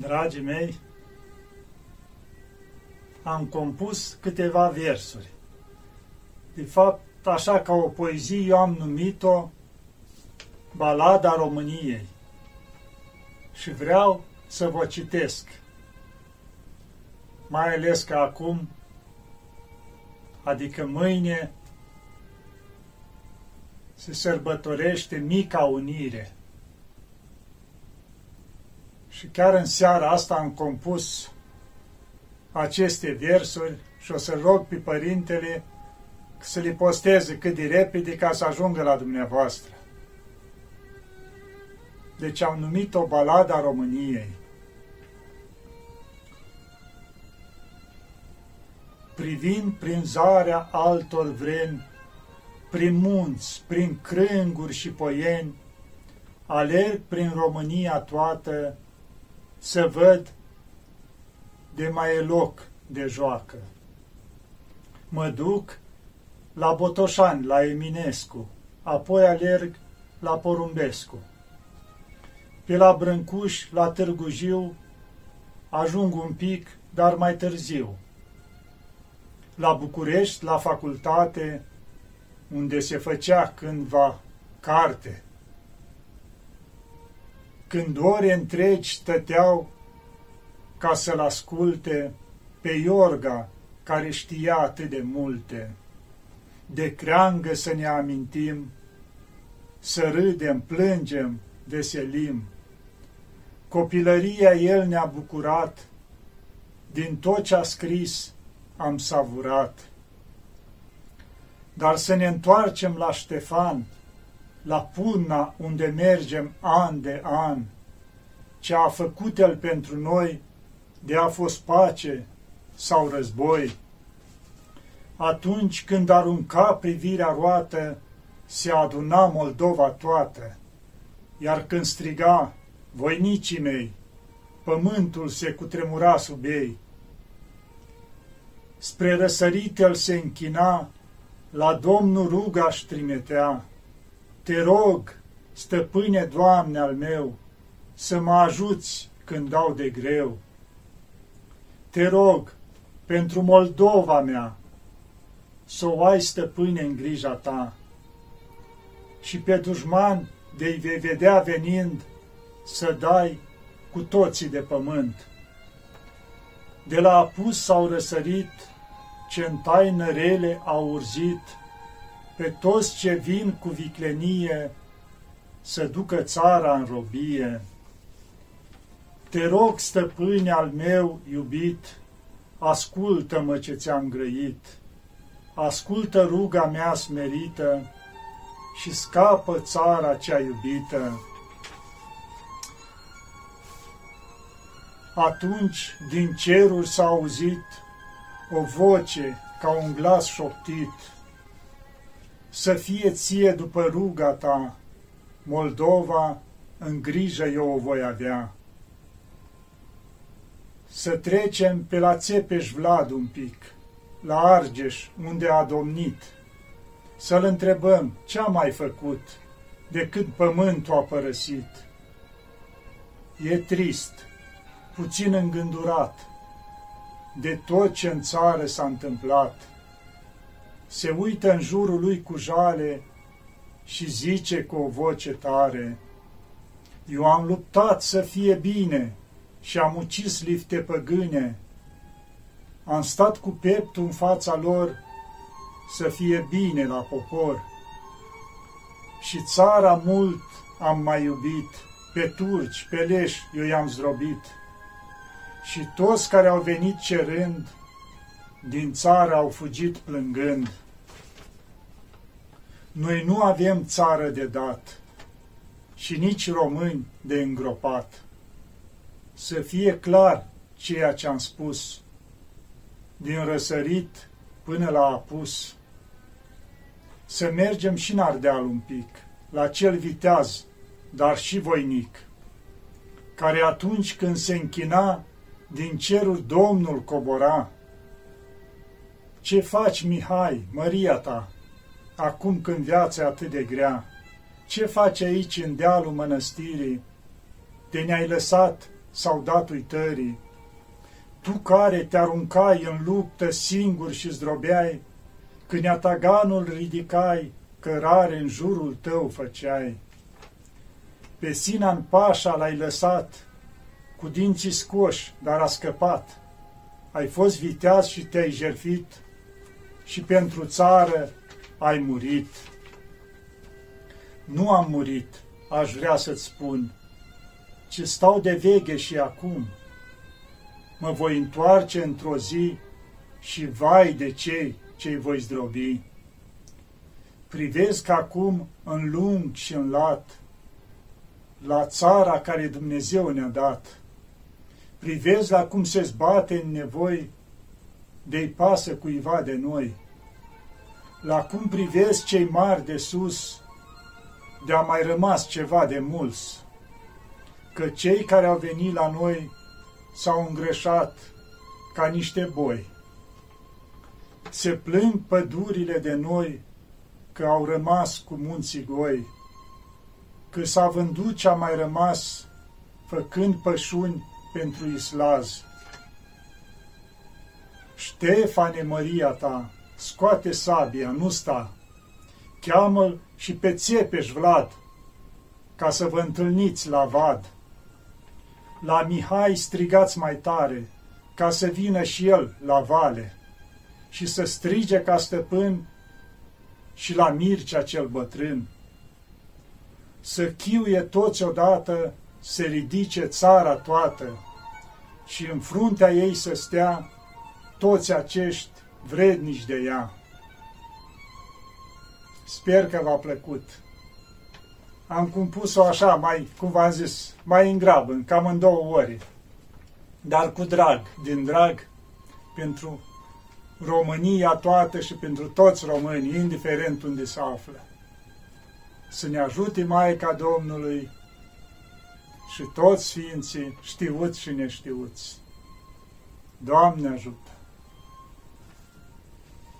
Dragii mei, am compus câteva versuri. De fapt, așa ca o poezie, eu am numit-o Balada României. Și vreau să vă citesc. Mai ales că acum, adică mâine, se sărbătorește Mica Unire. Și chiar în seara asta am compus aceste versuri și o să rog pe Părintele să le posteze cât de repede ca să ajungă la dumneavoastră. Deci am numit-o Balada României. Privind prin zarea altor vremi, prin munți, prin crânguri și poieni, alerg prin România toată să văd de mai e loc de joacă. Mă duc la Botoșani, la Eminescu, apoi alerg la Porumbescu. Pe la Brâncuș, la Târgu Jiu, ajung un pic, dar mai târziu. La București, la facultate, unde se făcea cândva carte. Când ore întregi stăteau ca să-l asculte pe Iorga, care știa atât de multe. De creangă să ne amintim, să râdem, plângem, veselim. Copilăria el ne-a bucurat, din tot ce a scris am savurat. Dar să ne întoarcem la Ștefan, la Puna unde mergem an de an, ce a făcut el pentru noi, de a fost pace sau război. Atunci când arunca privirea roată, se aduna Moldova toată, iar când striga, voinicii mei, pământul se cutremura sub ei. Spre răsărit el se închina, la Domnul ruga-și trimetea, Te rog, stăpâne, Doamne al meu, să mă ajuți când dau de greu. Te rog, pentru Moldova mea, să o ai stăpâne în grija ta. Și pe dușman de-i vei vedea venind, să dai cu toții de pământ. De la apus s-au răsărit, ce în taină rele au urzit, pe toți ce vin cu viclenie, să ducă țara în robie. Te rog, stăpâne al meu iubit, ascultă-mă ce ți-am grăit, ascultă ruga mea smerită și scapă țara cea iubită. Atunci din ceruri s-a auzit o voce ca un glas șoptit, să fie ție după ruga ta, Moldova, în grijă eu o voi avea. Să trecem pe la Țepeș Vlad un pic, la Argeș, unde a domnit, să-l întrebăm ce a mai făcut de când pământul a părăsit. E trist, puțin îngândurat, de tot ce în țară s-a întâmplat. Se uită în jurul lui cu jale și zice cu o voce tare, Eu am luptat să fie bine, și am ucis lifte păgâne. Am stat cu peptul în fața lor să fie bine la popor. Și țara mult am mai iubit, pe turci, pe leși eu i-am zdrobit. Și toți care au venit cerând, din țară au fugit plângând. Noi nu avem țară de dat și nici români de îngropat să fie clar ceea ce am spus, din răsărit până la apus. Să mergem și în Ardeal un pic, la cel viteaz, dar și voinic, care atunci când se închina, din cerul Domnul cobora. Ce faci, Mihai, Maria ta, acum când viața e atât de grea? Ce faci aici în dealul mănăstirii? Te ne-ai lăsat s-au dat uitării. Tu care te aruncai în luptă singur și zdrobeai, când ataganul ridicai, cărare în jurul tău făceai. Pe Sinan Pașa l-ai lăsat, cu dinții scoși, dar a scăpat. Ai fost viteaz și te-ai jertfit și pentru țară ai murit. Nu am murit, aș vrea să-ți spun, ci stau de veghe și acum. Mă voi întoarce într-o zi și vai de cei ce voi zdrobi. Privesc acum în lung și în lat la țara care Dumnezeu ne-a dat. Privesc la cum se zbate în nevoi de-i pasă cuiva de noi. La cum privesc cei mari de sus, de-a mai rămas ceva de mulți. Că cei care au venit la noi s-au îngreșat ca niște boi. Se plâng pădurile de noi că au rămas cu munții goi, că s-a vândut ce a mai rămas făcând pășuni pentru islaz. Ștefane, Maria ta, scoate sabia, nu sta, cheamă-l și pe Țepeș Vlad, ca să vă întâlniți la vad. La Mihai strigați mai tare, ca să vină și el la vale și să strige ca stăpân și la Mircea cel bătrân. Să chiuie toți odată, se ridice țara toată și în fruntea ei să stea toți acești vrednici de ea. Sper că v-a plăcut. Am compus-o așa, mai, cum v-am zis, mai în grabă, cam în două ore, dar cu drag, din drag pentru România toată și pentru toți românii, indiferent unde se află. Să ne ajute Maica Domnului și toți Sfinții, știuți și neștiuți. Doamne ajută!